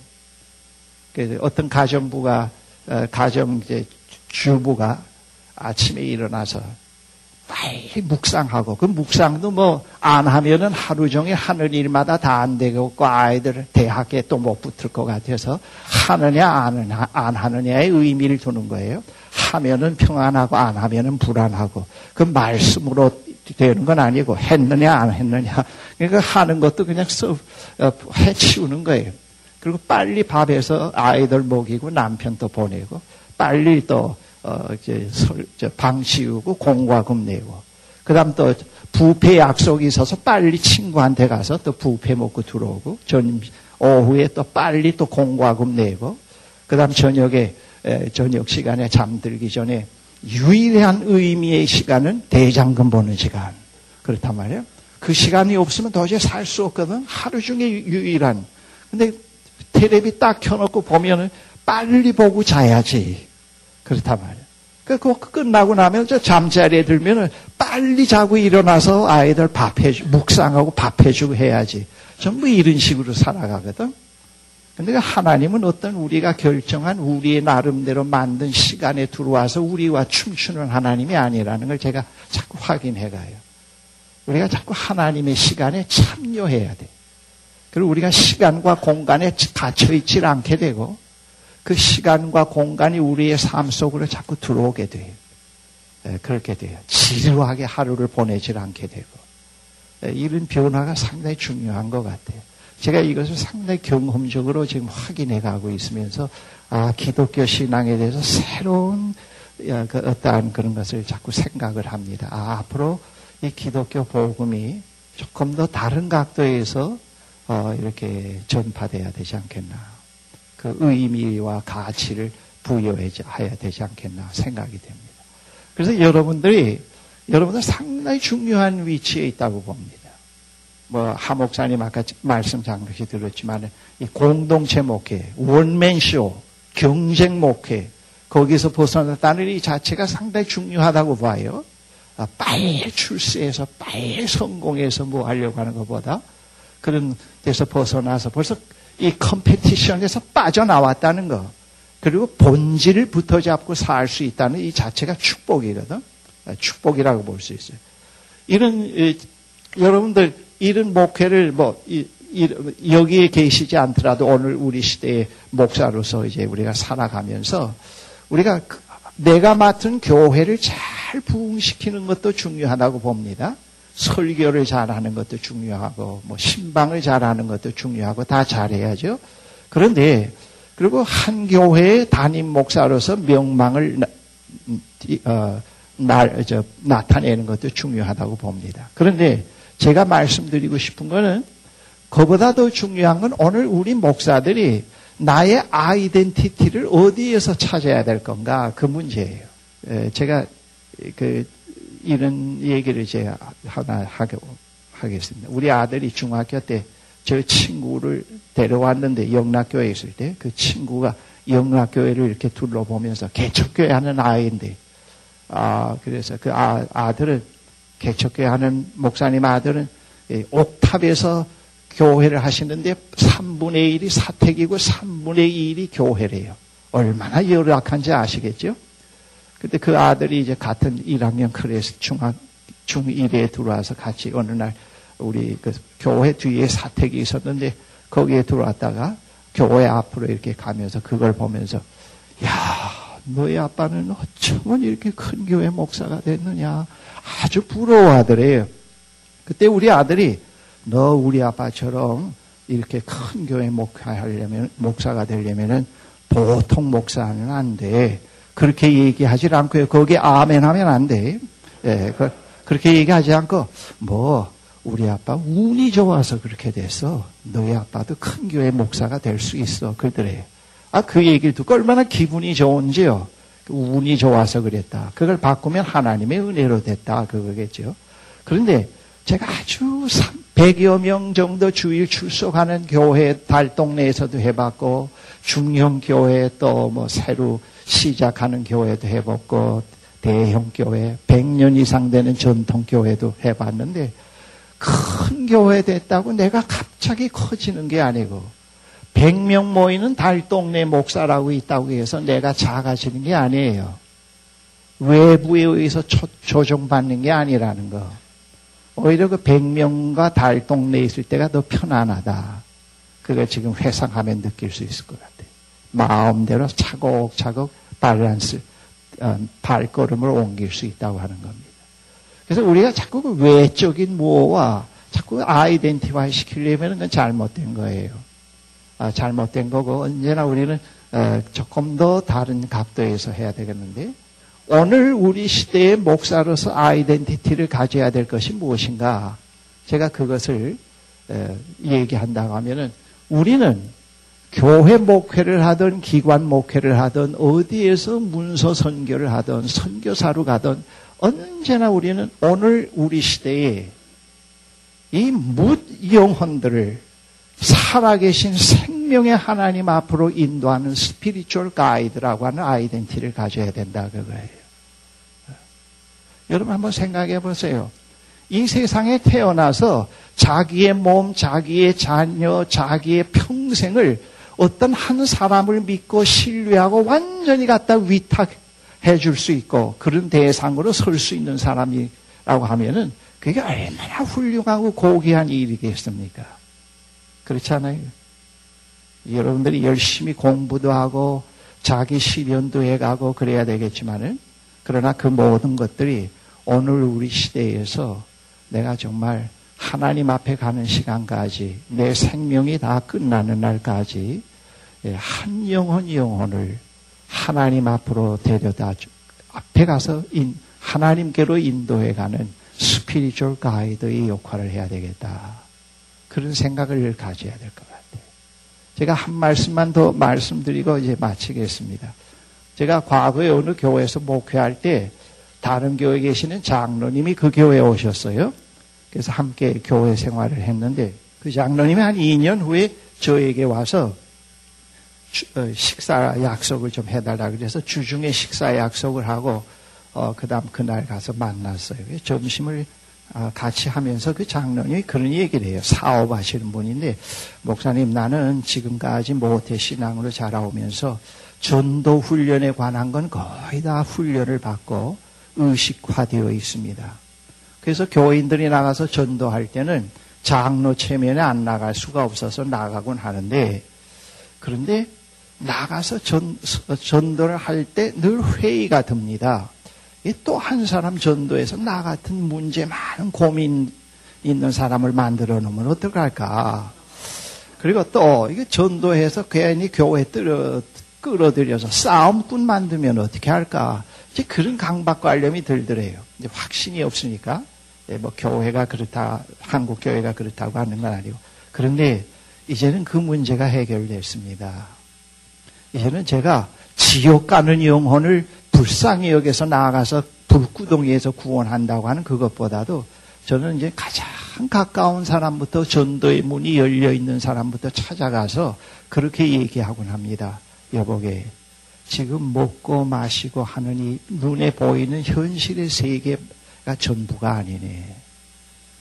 그래서 어떤 가정부가 어, 가정 이제 주부가 아침에 일어나서 빨리 묵상하고 그 묵상도 뭐 안 하면은 하루 종일 하는 일마다 다 안 되고 아이들 대학에 또 못 붙을 것 같아서 하느냐 안, 안 하느냐의 의미를 두는 거예요. 하면은 평안하고 안 하면은 불안하고 그 말씀으로 되는 건 아니고 했느냐 안 했느냐 그러니까 하는 것도 그냥 써 어, 해치우는 거예요. 그리고 빨리 밥해서 아이들 먹이고 남편도 보내고 빨리 또 어, 이제 방 치우고 공과금 내고 그다음 또 부패 약속이 있어서 빨리 친구한테 가서 또 부패 먹고 들어오고 전 오후에 또 빨리 또 공과금 내고 그다음 저녁에 저녁 시간에 잠들기 전에 유일한 의미의 시간은 대장금 보는 시간. 그렇단 말이에요. 그 시간이 없으면 도저히 살 수 없거든. 하루 중에 유일한. 근데 테레비 딱 켜놓고 보면은 빨리 보고 자야지. 그렇단 말이에요. 그 끝나고 나면 저 잠자리에 들면은 빨리 자고 일어나서 아이들 밥해주, 묵상하고 밥해주고 해야지. 전부 이런 식으로 살아가거든. 근데 하나님은 어떤 우리가 결정한 우리의 나름대로 만든 시간에 들어와서 우리와 춤추는 하나님이 아니라는 걸 제가 자꾸 확인해 가요. 우리가 자꾸 하나님의 시간에 참여해야 돼. 그리고 우리가 시간과 공간에 갇혀 있질 않게 되고 그 시간과 공간이 우리의 삶 속으로 자꾸 들어오게 돼요. 예, 그렇게 돼요. 지루하게 하루를 보내질 않게 되고 예, 이런 변화가 상당히 중요한 것 같아요. 제가 이것을 상당히 경험적으로 지금 확인해 가고 있으면서 아 기독교 신앙에 대해서 새로운 그 어떠한 그런 것을 자꾸 생각을 합니다. 아 앞으로 이 기독교 복음이 조금 더 다른 각도에서 어, 이렇게 전파돼야 되지 않겠나. 그 의미와 가치를 부여해야 되지 않겠나 생각이 됩니다. 그래서 여러분들이 여러분들 상당히 중요한 위치에 있다고 봅니다. 뭐 하목사님 아까 말씀 잠시 들었지만 이 공동체 목회, 원맨쇼, 경쟁 목회 거기서 벗어났다는 이 자체가 상당히 중요하다고 봐요. 아, 빨리 출세해서 빨리 성공해서 뭐 하려고 하는 것보다 그런 데서 벗어나서 벌써 이 컴페티션에서 빠져나왔다는 거 그리고 본질을 붙어잡고 살 수 있다는 이 자체가 축복이거든. 아, 축복이라고 볼 수 있어요. 이런 여러분들 이런 목회를 뭐 이, 이, 여기에 계시지 않더라도 오늘 우리 시대의 목사로서 이제 우리가 살아가면서 우리가 그, 내가 맡은 교회를 잘 부흥시키는 것도 중요하다고 봅니다. 설교를 잘하는 것도 중요하고 뭐 신방을 잘하는 것도 중요하고 다 잘해야죠. 그런데 그리고 한 교회의 담임 목사로서 명망을 어, 날, 저, 나타내는 것도 중요하다고 봅니다. 그런데 제가 말씀드리고 싶은 거는 그보다 더 중요한 건 오늘 우리 목사들이 나의 아이덴티티를 어디에서 찾아야 될 건가 그 문제예요. 제가 그 이런 얘기를 제가 하나 하게 하겠습니다. 우리 아들이 중학교 때 저 친구를 데려왔는데 영락교회에 있을 때 그 친구가 영락교회를 이렇게 둘러보면서 개척교회 하는 아이인데 아 그래서 그 아, 아들은 개척교회 하는 목사님 아들은 옥탑에서 교회를 하시는데 3분의 1이 사택이고 3분의 2이 교회래요. 얼마나 열악한지 아시겠죠? 근데 그 아들이 이제 같은 1학년 클래스 중학, 중1에 들어와서 같이 어느 날 우리 그 교회 뒤에 사택이 있었는데 거기에 들어왔다가 교회 앞으로 이렇게 가면서 그걸 보면서 야 너희 아빠는 어쩌면 이렇게 큰 교회 목사가 됐느냐. 아주 부러워하더래요. 그때 우리 아들이 너 우리 아빠처럼 이렇게 큰 교회 목사하려면, 목사가 되려면은 보통 목사는 안 돼. 그렇게 얘기하지 않고요. 거기에 아멘 하면 안 돼. 예, 그, 그렇게 얘기하지 않고, 뭐, 우리 아빠 운이 좋아서 그렇게 됐어. 너희 아빠도 큰 교회 목사가 될 수 있어. 그러더래요. 아, 그 얘기를 듣고 얼마나 기분이 좋은지요. 운이 좋아서 그랬다. 그걸 바꾸면 하나님의 은혜로 됐다. 그거겠죠. 그런데 제가 아주 100여 명 정도 주일 출석하는 교회 달 동네에서도 해봤고, 중형 교회 또 뭐 새로 시작하는 교회도 해봤고, 대형 교회, 100년 이상 되는 전통 교회도 해봤는데, 큰 교회 됐다고 내가 갑자기 커지는 게 아니고, 100명 모이는 달동네 목사라고 있다고 해서 내가 작아지는 게 아니에요. 외부에 의해서 조정받는 게 아니라는 거. 오히려 그 100명과 달동네에 있을 때가 더 편안하다. 그걸 지금 회상하면 느낄 수 있을 것 같아요. 마음대로 차곡차곡 밸런스, 어, 발걸음을 옮길 수 있다고 하는 겁니다. 그래서 우리가 자꾸 그 외적인 무엇과 자꾸 아이덴티화 시키려면 그건 잘못된 거예요. 아, 잘못된 거고 언제나 우리는 어, 조금 더 다른 각도에서 해야 되겠는데 오늘 우리 시대의 목사로서 아이덴티티를 가져야 될 것이 무엇인가? 제가 그것을 어, 얘기한다고 하면은 우리는 교회 목회를 하든 기관 목회를 하든 어디에서 문서 선교를 하든 선교사로 가든 언제나 우리는 오늘 우리 시대에 이 뭇 영혼들을 살아계신 생명의 하나님 앞으로 인도하는 spiritual guide라고 하는 identity를 가져야 된다 그거예요. 여러분 한번 생각해 보세요. 이 세상에 태어나서 자기의 몸, 자기의 자녀, 자기의 평생을 어떤 한 사람을 믿고 신뢰하고 완전히 갖다 위탁해 줄 수 있고 그런 대상으로 설 수 있는 사람이라고 하면은 그게 얼마나 훌륭하고 고귀한 일이겠습니까? 그렇지 않아요? 여러분들이 열심히 공부도 하고 자기 실현도 해가고 그래야 되겠지만은 그러나 그 모든 것들이 오늘 우리 시대에서 내가 정말 하나님 앞에 가는 시간까지 내 생명이 다 끝나는 날까지 예, 한 영혼 영혼을 하나님 앞으로 데려다 주, 앞에 가서 인, 하나님께로 인도해 가는 spiritual guide의 역할을 해야 되겠다. 그런 생각을 가져야 될 것 같아요. 제가 한 말씀만 더 말씀드리고 이제 마치겠습니다. 제가 과거에 어느 교회에서 목회할 때 다른 교회에 계시는 장로님이 그 교회에 오셨어요. 그래서 함께 교회 생활을 했는데 그 장로님이 한 2년 후에 저에게 와서 어, 식사 약속을 좀 해달라 그래서 주중에 식사 약속을 하고 어, 그 다음 그날 가서 만났어요. 점심을 아, 같이 하면서 그 장로님이 그런 얘기를 해요. 사업하시는 분인데, 목사님, 나는 지금까지 모태 신앙으로 자라오면서 전도 훈련에 관한 건 거의 다 훈련을 받고 의식화되어 있습니다. 그래서 교인들이 나가서 전도할 때는 장로 체면에 안 나갈 수가 없어서 나가곤 하는데, 그런데 나가서 전, 전도를 할 때 늘 회의가 듭니다. 또 한 사람 전도해서 나 같은 문제 많은 고민 있는 사람을 만들어 놓으면 어떡할까. 그리고 또 이게 전도해서 괜히 교회 끌어, 끌어들여서 싸움꾼 만들면 어떻게 할까. 이제 그런 강박관념이 들더래요. 이제 확신이 없으니까. 예, 뭐 교회가 그렇다, 한국 교회가 그렇다고 하는 건 아니고. 그런데 이제는 그 문제가 해결됐습니다. 이제는 제가 지옥 가는 영혼을 불쌍히 여기서 나아가서 불구덩이에서 구원한다고 하는 그것보다도 저는 이제 가장 가까운 사람부터 전도의 문이 열려 있는 사람부터 찾아가서 그렇게 얘기하곤 합니다. 여보게 지금 먹고 마시고 하는 이 눈에 보이는 현실의 세계가 전부가 아니네.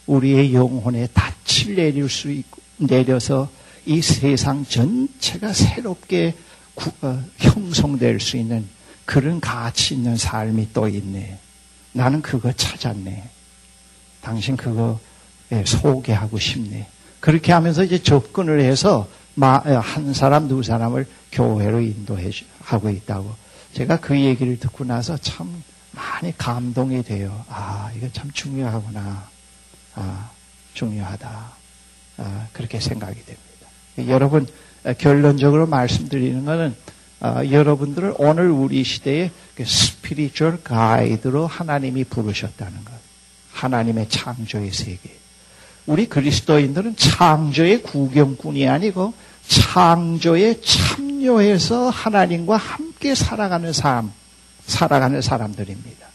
우리의 영혼에 닻을 내릴 수 있고 내려서 이 세상 전체가 새롭게 구, 어, 형성될 수 있는 그런 가치 있는 삶이 또 있네. 나는 그거 찾았네. 당신 그거 예, 소개하고 싶네. 그렇게 하면서 이제 접근을 해서 어, 한 사람, 두 사람을 교회로 인도해 하고 있다고. 제가 그 얘기를 듣고 나서 참 많이 감동이 돼요. 아, 이거 참 중요하구나. 아, 중요하다. 아, 그렇게 생각이 됩니다. 여러분, 어, 결론적으로 말씀드리는 것은 어, 여러분들을 오늘 우리 시대의 스피리추얼 그 가이드로 하나님이 부르셨다는 것. 하나님의 창조의 세계. 우리 그리스도인들은 창조의 구경꾼이 아니고 창조에 참여해서 하나님과 함께 살아가는 삶, 살아가는 사람들입니다.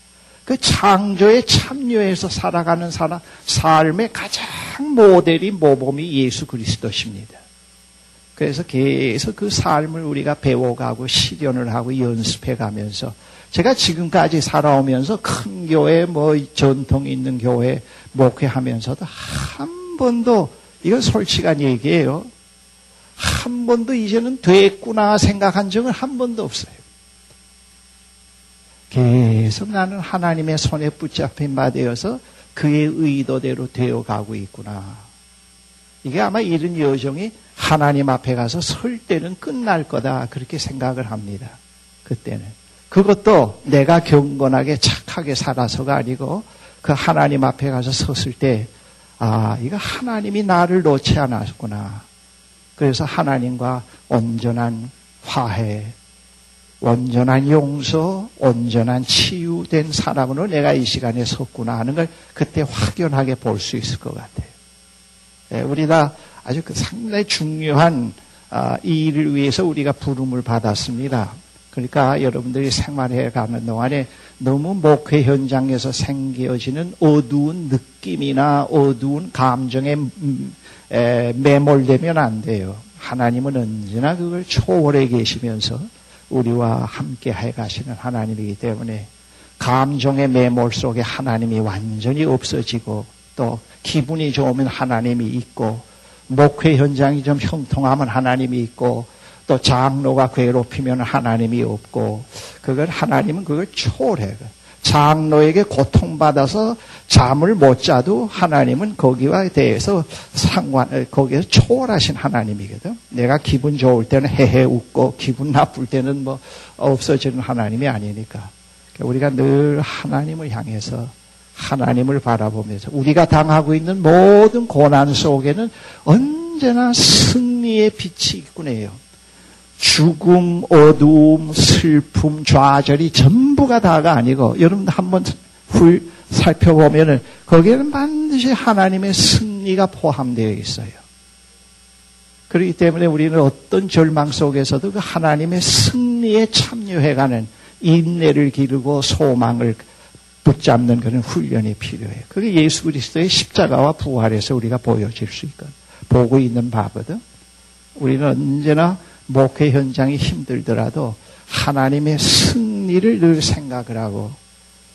그 창조에 참여해서 살아가는 사람, 삶의 가장 모델이 모범이 예수 그리스도십니다. 그래서 계속 그 삶을 우리가 배워가고 실현을 하고 연습해 가면서 제가 지금까지 살아오면서 큰 교회, 뭐 전통 있는 교회 목회하면서도 한 번도 이건 솔직한 얘기예요. 한 번도 이제는 됐구나 생각한 적은 한 번도 없어요. 계속 나는 하나님의 손에 붙잡힌 바 되어서 그의 의도대로 되어 가고 있구나. 이게 아마 이런 여정이 하나님 앞에 가서 설 때는 끝날 거다. 그렇게 생각을 합니다. 그때는. 그것도 내가 경건하게 착하게 살아서가 아니고 그 하나님 앞에 가서 섰을 때, 아, 이거 하나님이 나를 놓지 않았구나. 그래서 하나님과 온전한 화해, 온전한 용서, 온전한 치유된 사람으로 내가 이 시간에 섰구나 하는 걸 그때 확연하게 볼 수 있을 것 같아요. 예, 우리가 아주 그 상당히 중요한 아, 이 일을 위해서 우리가 부름을 받았습니다. 그러니까 여러분들이 생활해 가는 동안에 너무 목회 현장에서 생겨지는 어두운 느낌이나 어두운 감정에 음, 매몰되면 안 돼요. 하나님은 언제나 그걸 초월해 계시면서 우리와 함께 해 가시는 하나님이기 때문에 감정의 매몰 속에 하나님이 완전히 없어지고 또 기분이 좋으면 하나님이 있고 목회 현장이 좀 형통하면 하나님이 있고 또 장로가 괴롭히면 하나님이 없고 그걸 하나님은 그걸 초월해. 장로에게 고통받아서 잠을 못 자도 하나님은 거기와 대해서 상관, 거기에서 초월하신 하나님이거든. 내가 기분 좋을 때는 헤헤 웃고 기분 나쁠 때는 뭐 없어지는 하나님이 아니니까. 우리가 늘 하나님을 향해서 하나님을 바라보면서 우리가 당하고 있는 모든 고난 속에는 언제나 승리의 빛이 있군 해요. 죽음, 어두움, 슬픔, 좌절이 전부가 다가 아니고 여러분 한번 훌 살펴보면은 거기에는 반드시 하나님의 승리가 포함되어 있어요. 그렇기 때문에 우리는 어떤 절망 속에서도 그 하나님의 승리에 참여해가는 인내를 기르고 소망을 붙잡는 그런 훈련이 필요해요. 그게 예수 그리스도의 십자가와 부활에서 우리가 보여질 수 있거든. 보고 있는 바거든. 우리는 언제나 목회 현장이 힘들더라도 하나님의 승리를 늘 생각을 하고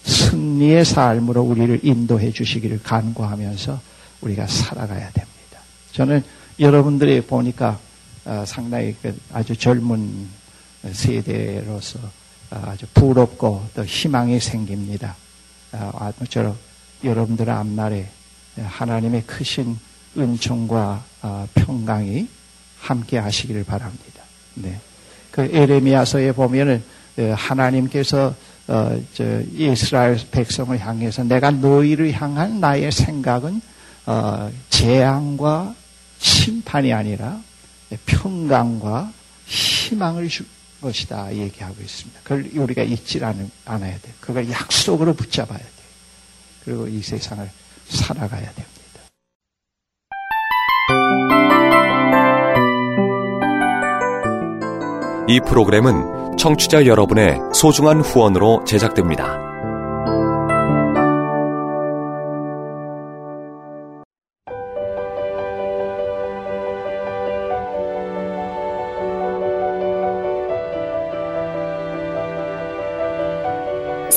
승리의 삶으로 우리를 인도해 주시기를 간구하면서 우리가 살아가야 됩니다. 저는 여러분들이 보니까 어, 상당히 그 아주 젊은 세대로서 아주 부럽고 또 희망이 생깁니다. 아무쪼록 여러분들 앞날에 하나님의 크신 은총과 아, 평강이 함께 하시기를 바랍니다. 네. 그 에레미야서에 보면은 어, 하나님께서 어, 이스라엘 백성을 향해서 내가 너희를 향한 나의 생각은 어, 재앙과 심판이 아니라 평강과 희망을 줄 것이다 얘기하고 있습니다. 그걸 우리가 잊지 않아야 돼. 그걸 약속으로 붙잡아야 돼. 그리고 이 세상을 살아가야 됩니다. 이 프로그램은 청취자 여러분의 소중한 후원으로 제작됩니다.